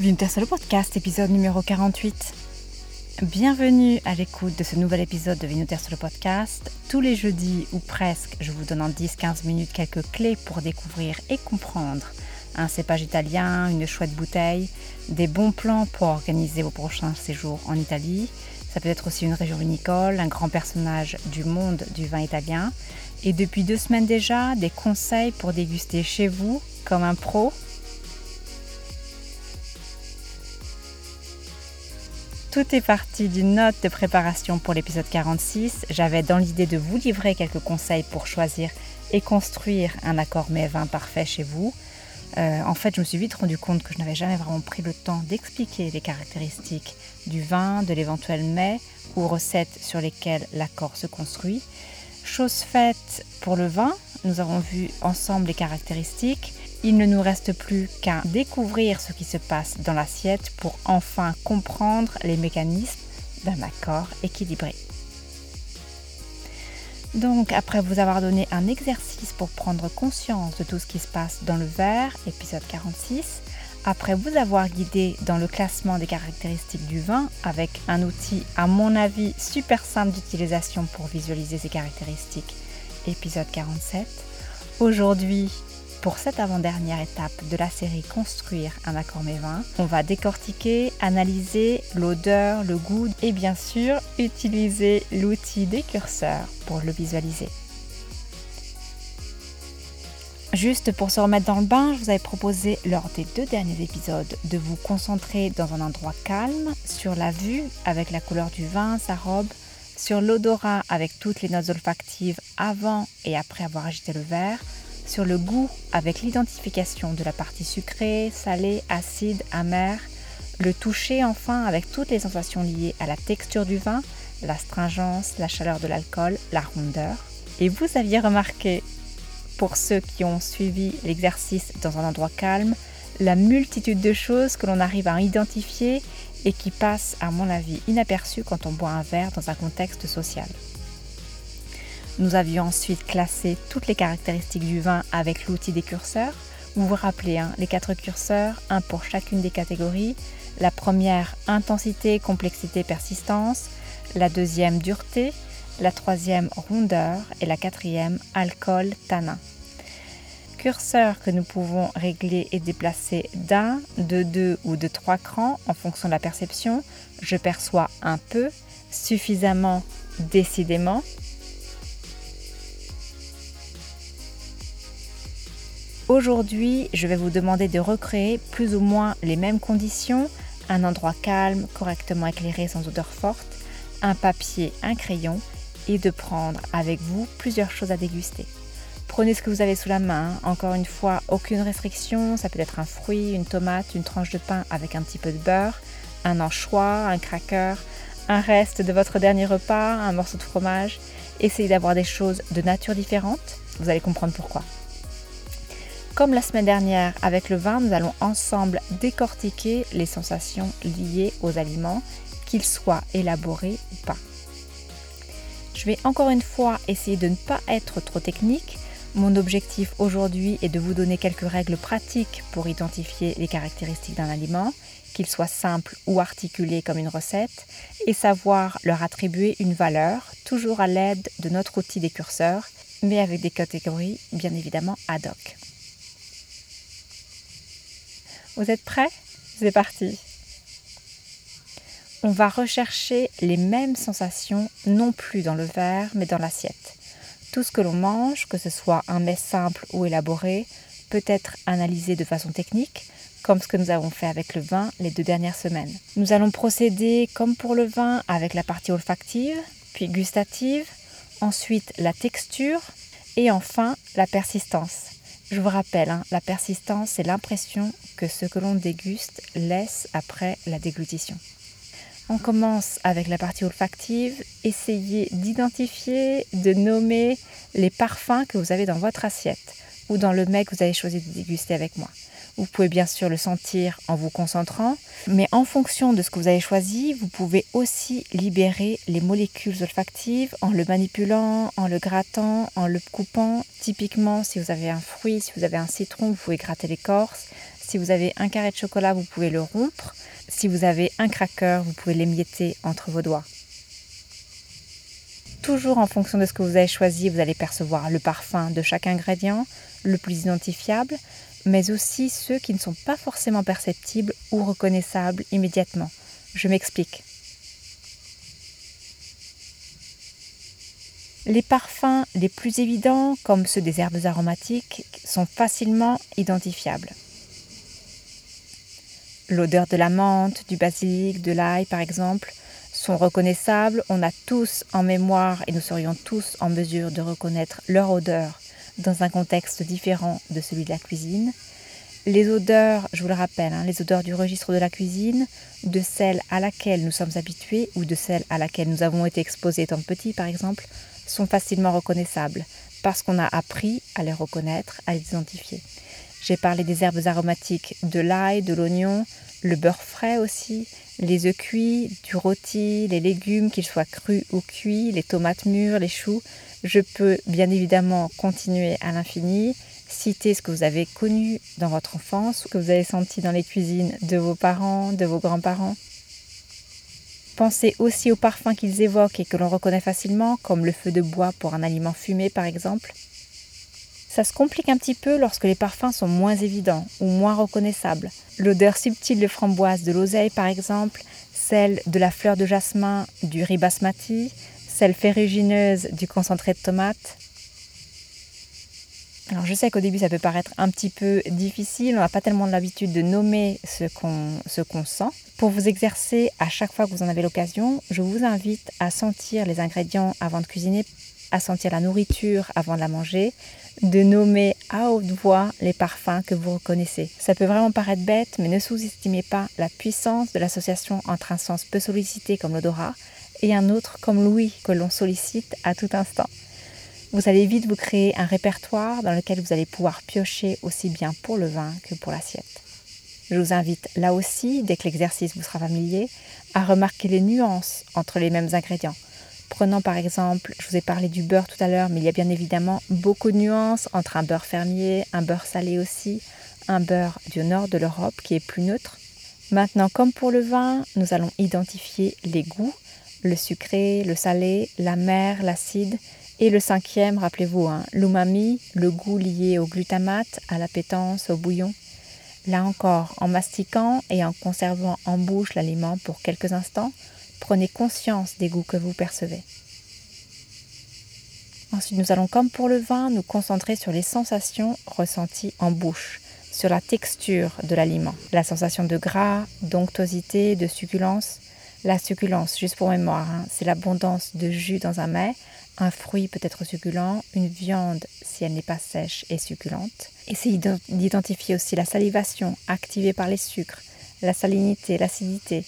Winter le podcast, épisode numéro 48. Bienvenue à l'écoute de ce nouvel épisode de Vinter le podcast. Tous les jeudis, ou presque, je vous donne en 10-15 minutes quelques clés pour découvrir et comprendre un cépage italien, une chouette bouteille, des bons plans pour organiser vos prochains séjours en Italie. Ça peut être aussi une région vinicole, un grand personnage du monde du vin italien. Et depuis deux semaines déjà, des conseils pour déguster chez vous comme un pro Tout est parti d'une note de préparation pour l'épisode 46. J'avais dans l'idée de vous livrer quelques conseils pour choisir et construire un accord mets vin parfait chez vous. Euh, en fait, je me suis vite rendu compte que je n'avais jamais vraiment pris le temps d'expliquer les caractéristiques du vin, de l'éventuel mets ou recettes sur lesquelles l'accord se construit. Chose faite pour le vin, nous avons vu ensemble les caractéristiques il ne nous reste plus qu'à découvrir ce qui se passe dans l'assiette pour enfin comprendre les mécanismes d'un accord équilibré. Donc, après vous avoir donné un exercice pour prendre conscience de tout ce qui se passe dans le verre, épisode 46, après vous avoir guidé dans le classement des caractéristiques du vin avec un outil à mon avis super simple d'utilisation pour visualiser ces caractéristiques, épisode 47, aujourd'hui pour cette avant-dernière étape de la série Construire un accord mes vins, on va décortiquer, analyser l'odeur, le goût et bien sûr utiliser l'outil des curseurs pour le visualiser. Juste pour se remettre dans le bain, je vous avais proposé lors des deux derniers épisodes de vous concentrer dans un endroit calme sur la vue avec la couleur du vin, sa robe, sur l'odorat avec toutes les notes olfactives avant et après avoir agité le verre, sur le goût avec l'identification de la partie sucrée, salée, acide, amère, le toucher enfin avec toutes les sensations liées à la texture du vin, l'astringence, la chaleur de l'alcool, la rondeur. Et vous aviez remarqué, pour ceux qui ont suivi l'exercice dans un endroit calme, la multitude de choses que l'on arrive à identifier et qui passent, à mon avis, inaperçues quand on boit un verre dans un contexte social. Nous avions ensuite classé toutes les caractéristiques du vin avec l'outil des curseurs. Vous vous rappelez, hein, les quatre curseurs, un pour chacune des catégories. La première, intensité, complexité, persistance. La deuxième, dureté. La troisième, rondeur. Et la quatrième, alcool, tanin. Curseurs que nous pouvons régler et déplacer d'un, de deux ou de trois crans en fonction de la perception. Je perçois un peu, suffisamment, décidément, Aujourd'hui, je vais vous demander de recréer plus ou moins les mêmes conditions, un endroit calme, correctement éclairé sans odeur forte, un papier, un crayon et de prendre avec vous plusieurs choses à déguster. Prenez ce que vous avez sous la main, encore une fois, aucune restriction, ça peut être un fruit, une tomate, une tranche de pain avec un petit peu de beurre, un anchois, un cracker, un reste de votre dernier repas, un morceau de fromage. Essayez d'avoir des choses de nature différente, vous allez comprendre pourquoi. Comme la semaine dernière avec le vin, nous allons ensemble décortiquer les sensations liées aux aliments, qu'ils soient élaborés ou pas. Je vais encore une fois essayer de ne pas être trop technique. Mon objectif aujourd'hui est de vous donner quelques règles pratiques pour identifier les caractéristiques d'un aliment, qu'il soit simple ou articulé comme une recette, et savoir leur attribuer une valeur, toujours à l'aide de notre outil des curseurs, mais avec des catégories bien évidemment ad hoc. Vous êtes prêts? C'est parti. On va rechercher les mêmes sensations, non plus dans le verre, mais dans l'assiette. Tout ce que l'on mange, que ce soit un mets simple ou élaboré, peut être analysé de façon technique, comme ce que nous avons fait avec le vin les deux dernières semaines. Nous allons procéder comme pour le vin avec la partie olfactive, puis gustative, ensuite la texture et enfin la persistance. Je vous rappelle, hein, la persistance, c'est l'impression que ce que l'on déguste laisse après la déglutition. On commence avec la partie olfactive. Essayez d'identifier, de nommer les parfums que vous avez dans votre assiette ou dans le mets que vous avez choisi de déguster avec moi. Vous pouvez bien sûr le sentir en vous concentrant, mais en fonction de ce que vous avez choisi, vous pouvez aussi libérer les molécules olfactives en le manipulant, en le grattant, en le coupant. Typiquement, si vous avez un fruit, si vous avez un citron, vous pouvez gratter l'écorce. Si vous avez un carré de chocolat, vous pouvez le rompre. Si vous avez un cracker, vous pouvez l'émietter entre vos doigts. Toujours en fonction de ce que vous avez choisi, vous allez percevoir le parfum de chaque ingrédient, le plus identifiable, mais aussi ceux qui ne sont pas forcément perceptibles ou reconnaissables immédiatement. Je m'explique. Les parfums les plus évidents, comme ceux des herbes aromatiques, sont facilement identifiables. L'odeur de la menthe, du basilic, de l'ail par exemple, sont reconnaissables. On a tous en mémoire et nous serions tous en mesure de reconnaître leur odeur dans un contexte différent de celui de la cuisine. Les odeurs, je vous le rappelle, hein, les odeurs du registre de la cuisine, de celle à laquelle nous sommes habitués ou de celle à laquelle nous avons été exposés étant petits par exemple, sont facilement reconnaissables parce qu'on a appris à les reconnaître, à les identifier. J'ai parlé des herbes aromatiques, de l'ail, de l'oignon, le beurre frais aussi, les œufs cuits, du rôti, les légumes, qu'ils soient crus ou cuits, les tomates mûres, les choux. Je peux bien évidemment continuer à l'infini, citer ce que vous avez connu dans votre enfance, ce que vous avez senti dans les cuisines de vos parents, de vos grands-parents. Pensez aussi aux parfums qu'ils évoquent et que l'on reconnaît facilement, comme le feu de bois pour un aliment fumé par exemple. Ça se complique un petit peu lorsque les parfums sont moins évidents ou moins reconnaissables. L'odeur subtile de framboise de l'oseille par exemple, celle de la fleur de jasmin du riz celle ferrugineuse du concentré de tomate. Alors je sais qu'au début ça peut paraître un petit peu difficile, on n'a pas tellement l'habitude de nommer ce qu'on sent. Pour vous exercer à chaque fois que vous en avez l'occasion, je vous invite à sentir les ingrédients avant de cuisiner, à sentir la nourriture avant de la manger, de nommer à haute voix les parfums que vous reconnaissez. Ça peut vraiment paraître bête, mais ne sous-estimez pas la puissance de l'association entre un sens peu sollicité comme l'odorat et un autre comme l'ouïe que l'on sollicite à tout instant. Vous allez vite vous créer un répertoire dans lequel vous allez pouvoir piocher aussi bien pour le vin que pour l'assiette. Je vous invite là aussi, dès que l'exercice vous sera familier, à remarquer les nuances entre les mêmes ingrédients. Prenons par exemple, je vous ai parlé du beurre tout à l'heure, mais il y a bien évidemment beaucoup de nuances entre un beurre fermier, un beurre salé aussi, un beurre du nord de l'Europe qui est plus neutre. Maintenant, comme pour le vin, nous allons identifier les goûts, le sucré, le salé, la mer, l'acide, et le cinquième, rappelez-vous, hein, l'umami, le goût lié au glutamate, à l'appétence, au bouillon. Là encore, en mastiquant et en conservant en bouche l'aliment pour quelques instants, prenez conscience des goûts que vous percevez. Ensuite, nous allons, comme pour le vin, nous concentrer sur les sensations ressenties en bouche, sur la texture de l'aliment, la sensation de gras, d'onctosité, de succulence. La succulence, juste pour mémoire, hein, c'est l'abondance de jus dans un mets un fruit peut être succulent, une viande, si elle n'est pas sèche, est succulente. Essayez d'identifier aussi la salivation activée par les sucres, la salinité, l'acidité.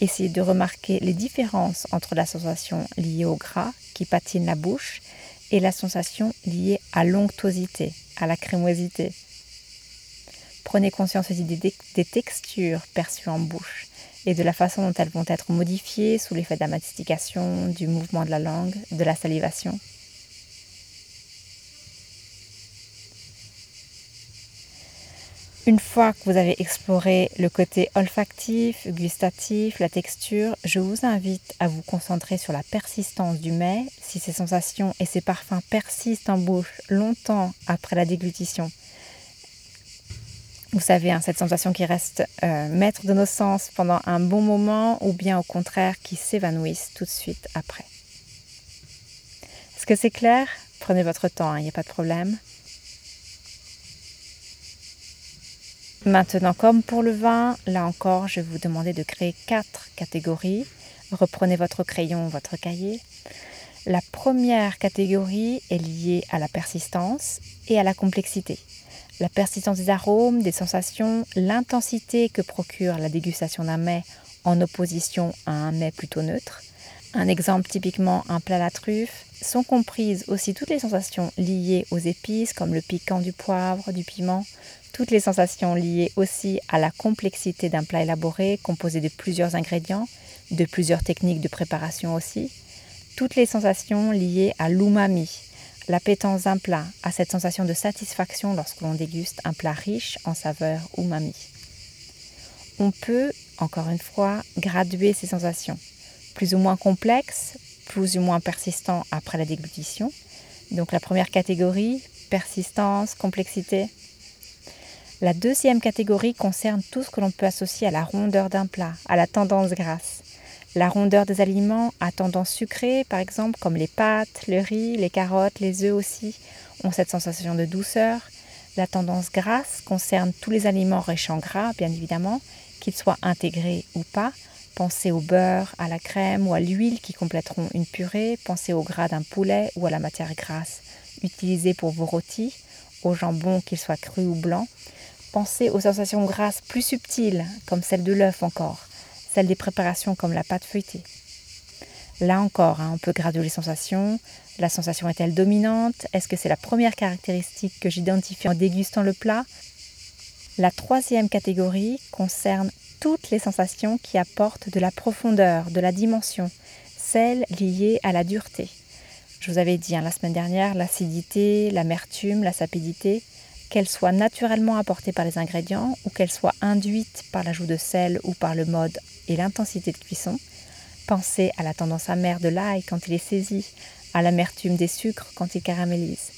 Essayez de remarquer les différences entre la sensation liée au gras qui patine la bouche et la sensation liée à l'onctosité, à la crémosité. Prenez conscience aussi des textures perçues en bouche et de la façon dont elles vont être modifiées sous l'effet de la mastication, du mouvement de la langue, de la salivation. Une fois que vous avez exploré le côté olfactif, gustatif, la texture, je vous invite à vous concentrer sur la persistance du mets, si ces sensations et ces parfums persistent en bouche longtemps après la déglutition. Vous savez, hein, cette sensation qui reste euh, maître de nos sens pendant un bon moment ou bien au contraire qui s'évanouissent tout de suite après. Est-ce que c'est clair? Prenez votre temps, il hein, n'y a pas de problème. Maintenant, comme pour le vin, là encore, je vais vous demander de créer quatre catégories. Reprenez votre crayon, votre cahier. La première catégorie est liée à la persistance et à la complexité la persistance des arômes, des sensations, l'intensité que procure la dégustation d'un mets en opposition à un mets plutôt neutre. Un exemple typiquement un plat à la truffe. Sont comprises aussi toutes les sensations liées aux épices comme le piquant du poivre, du piment, toutes les sensations liées aussi à la complexité d'un plat élaboré composé de plusieurs ingrédients, de plusieurs techniques de préparation aussi, toutes les sensations liées à l'umami, l'appétence d'un plat a cette sensation de satisfaction lorsque l'on déguste un plat riche en saveurs umami. On peut, encore une fois, graduer ces sensations, plus ou moins complexes, plus ou moins persistants après la déglutition. Donc la première catégorie, persistance, complexité. La deuxième catégorie concerne tout ce que l'on peut associer à la rondeur d'un plat, à la tendance grasse. La rondeur des aliments à tendance sucrée, par exemple, comme les pâtes, le riz, les carottes, les œufs aussi, ont cette sensation de douceur. La tendance grasse concerne tous les aliments riches en gras, bien évidemment, qu'ils soient intégrés ou pas. Pensez au beurre, à la crème ou à l'huile qui compléteront une purée. Pensez au gras d'un poulet ou à la matière grasse utilisée pour vos rôtis, au jambon qu'il soit cru ou blanc. Pensez aux sensations grasses plus subtiles, comme celle de l'œuf encore celle des préparations comme la pâte feuilletée. Là encore, hein, on peut graduer les sensations. La sensation est-elle dominante? Est-ce que c'est la première caractéristique que j'identifie en dégustant le plat? La troisième catégorie concerne toutes les sensations qui apportent de la profondeur, de la dimension, celles liées à la dureté. Je vous avais dit hein, la semaine dernière, l'acidité, l'amertume, la sapidité, qu'elles soient naturellement apportées par les ingrédients ou qu'elles soient induites par l'ajout de sel ou par le mode et l'intensité de cuisson. Pensez à la tendance amère de l'ail quand il est saisi, à l'amertume des sucres quand il caramélise.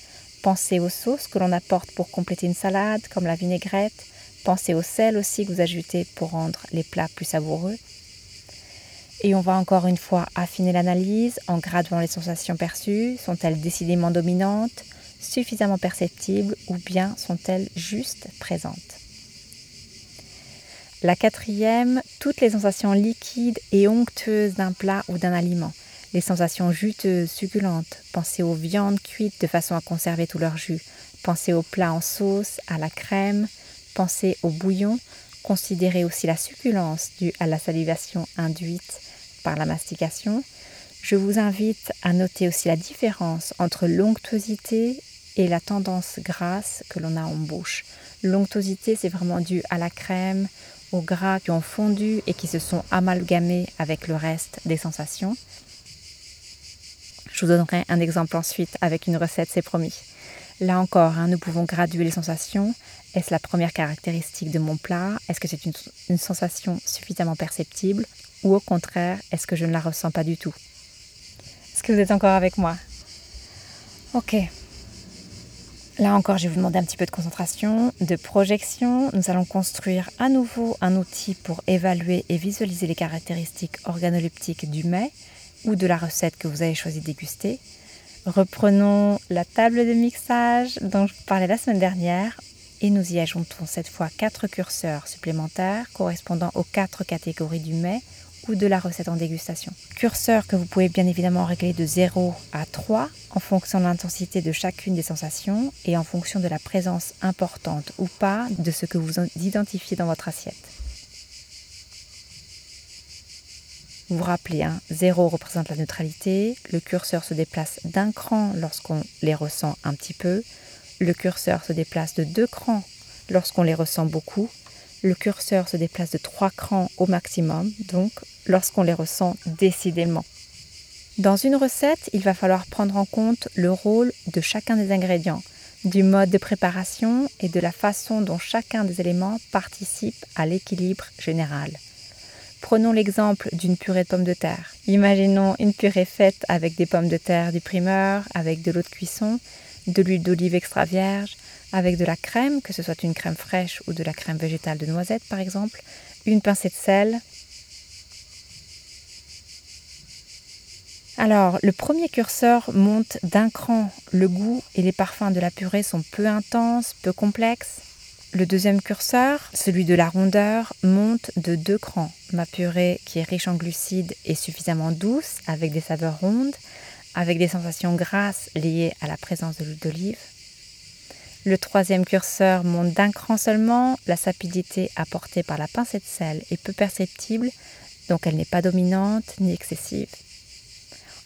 Pensez aux sauces que l'on apporte pour compléter une salade, comme la vinaigrette. Pensez au sel aussi que vous ajoutez pour rendre les plats plus savoureux. Et on va encore une fois affiner l'analyse en graduant les sensations perçues. Sont-elles décidément dominantes, suffisamment perceptibles ou bien sont-elles juste présentes? La quatrième, toutes les sensations liquides et onctueuses d'un plat ou d'un aliment. Les sensations juteuses, succulentes. Pensez aux viandes cuites de façon à conserver tout leur jus. Pensez aux plats en sauce, à la crème. Pensez au bouillon. Considérez aussi la succulence due à la salivation induite par la mastication. Je vous invite à noter aussi la différence entre l'onctuosité et la tendance grasse que l'on a en bouche. L'onctuosité, c'est vraiment dû à la crème, gras qui ont fondu et qui se sont amalgamés avec le reste des sensations. Je vous donnerai un exemple ensuite avec une recette, c'est promis. Là encore, hein, nous pouvons graduer les sensations. Est-ce la première caractéristique de mon plat? Est-ce que c'est une, sensation suffisamment perceptible? Ou au contraire, est-ce que je ne la ressens pas du tout? Est-ce que vous êtes encore avec moi? Ok, Là encore, je vais vous demander un petit peu de concentration, de projection. Nous allons construire à nouveau un outil pour évaluer et visualiser les caractéristiques organoleptiques du mets ou de la recette que vous avez choisi de déguster. Reprenons la table de mixage dont je parlais la semaine dernière et nous y ajoutons cette fois quatre curseurs supplémentaires correspondant aux quatre catégories du mets ou de la recette en dégustation. Curseur que vous pouvez bien évidemment régler de 0 à 3 en fonction de l'intensité de chacune des sensations et en fonction de la présence importante ou pas de ce que vous identifiez dans votre assiette. Vous vous rappelez, 0 hein, représente la neutralité, le curseur se déplace d'un cran lorsqu'on les ressent un petit peu, le curseur se déplace de deux crans lorsqu'on les ressent beaucoup, le curseur se déplace de trois crans au maximum, donc lorsqu'on les ressent décidément. Dans une recette, il va falloir prendre en compte le rôle de chacun des ingrédients, du mode de préparation et de la façon dont chacun des éléments participe à l'équilibre général. Prenons l'exemple d'une purée de pommes de terre. Imaginons une purée faite avec des pommes de terre du primeur, avec de l'eau de cuisson, de l'huile d'olive extra vierge, avec de la crème, que ce soit une crème fraîche ou de la crème végétale de noisette par exemple, une pincée de sel, Alors, le premier curseur monte d'un cran. Le goût et les parfums de la purée sont peu intenses, peu complexes. Le deuxième curseur, celui de la rondeur, monte de deux crans. Ma purée, qui est riche en glucides, est suffisamment douce, avec des saveurs rondes, avec des sensations grasses liées à la présence de l'huile d'olive. Le troisième curseur monte d'un cran seulement. La sapidité apportée par la pincée de sel est peu perceptible, donc elle n'est pas dominante ni excessive.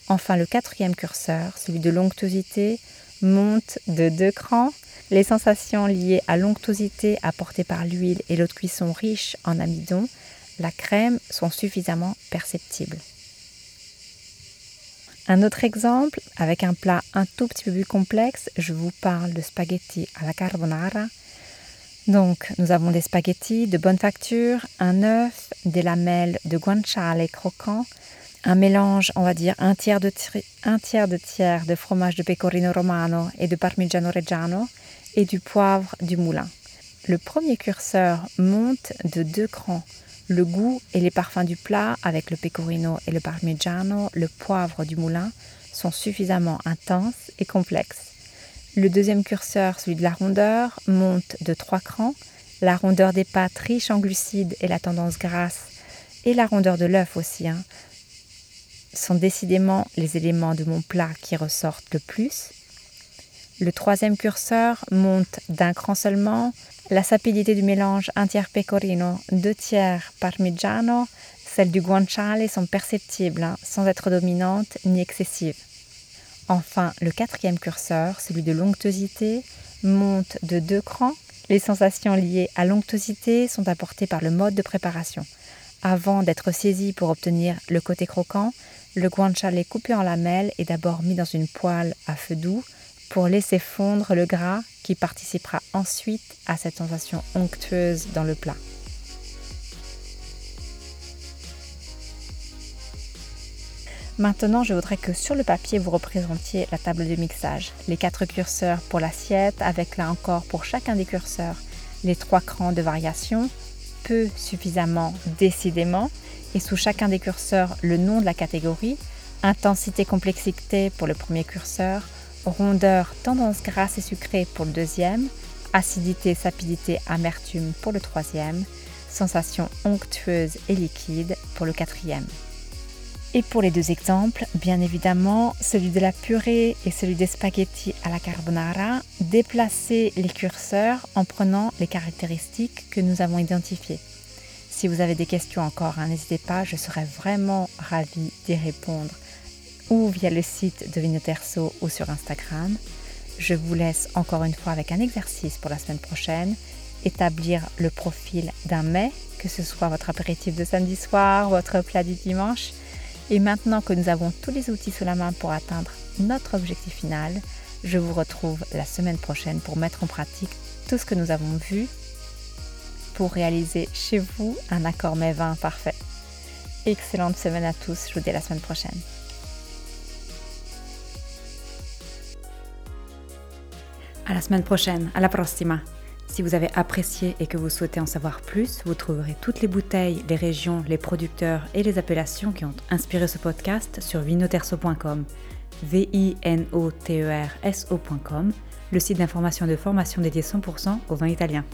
Enfin, le quatrième curseur, celui de l'onctuosité, monte de deux crans. Les sensations liées à l'onctuosité apportées par l'huile et l'eau de cuisson riche en amidon, la crème, sont suffisamment perceptibles. Un autre exemple, avec un plat un tout petit peu plus complexe, je vous parle de spaghetti à la carbonara. Donc, nous avons des spaghettis de bonne facture, un œuf, des lamelles de guanciale croquant, un mélange, on va dire, un tiers de, un tiers de tiers de fromage de pecorino romano et de parmigiano reggiano et du poivre du moulin. Le premier curseur monte de deux crans le goût et les parfums du plat avec le pecorino et le parmigiano, le poivre du moulin, sont suffisamment intenses et complexes. Le deuxième curseur, celui de la rondeur, monte de trois crans. La rondeur des pâtes riches en glucides et la tendance grasse, et la rondeur de l'œuf aussi, hein, sont décidément les éléments de mon plat qui ressortent le plus. Le troisième curseur monte d'un cran seulement. La sapidité du mélange, un tiers pecorino, deux tiers parmigiano, celles du guanciale sont perceptibles, sans être dominantes ni excessives. Enfin, le quatrième curseur, celui de l'onctuosité, monte de deux crans. Les sensations liées à l'onctuosité sont apportées par le mode de préparation. Avant d'être saisi pour obtenir le côté croquant, le guanciale coupé en lamelles est d'abord mis dans une poêle à feu doux pour laisser fondre le gras qui participera ensuite à cette sensation onctueuse dans le plat. Maintenant, je voudrais que sur le papier, vous représentiez la table de mixage. Les quatre curseurs pour l'assiette, avec là encore pour chacun des curseurs les trois crans de variation, peu suffisamment décidément, et sous chacun des curseurs le nom de la catégorie, intensité complexité pour le premier curseur, rondeur, tendance grasse et sucrée pour le deuxième, acidité, sapidité, amertume pour le troisième, sensation onctueuse et liquide pour le quatrième. Et pour les deux exemples, bien évidemment, celui de la purée et celui des spaghettis à la carbonara, déplacez les curseurs en prenant les caractéristiques que nous avons identifiées. Si vous avez des questions encore, hein, n'hésitez pas, je serais vraiment ravie d'y répondre ou via le site de Vinoterso ou sur Instagram. Je vous laisse encore une fois avec un exercice pour la semaine prochaine. Établir le profil d'un mets, que ce soit votre apéritif de samedi soir, votre plat du dimanche. Et maintenant que nous avons tous les outils sous la main pour atteindre notre objectif final, je vous retrouve la semaine prochaine pour mettre en pratique tout ce que nous avons vu pour réaliser chez vous un accord mets vin parfait. Excellente semaine à tous, je vous dis à la semaine prochaine. À la semaine prochaine, à la prossima. Si vous avez apprécié et que vous souhaitez en savoir plus, vous trouverez toutes les bouteilles, les régions, les producteurs et les appellations qui ont inspiré ce podcast sur vinoterso.com, v i n o t e le site d'information de formation dédié 100% au vin italien.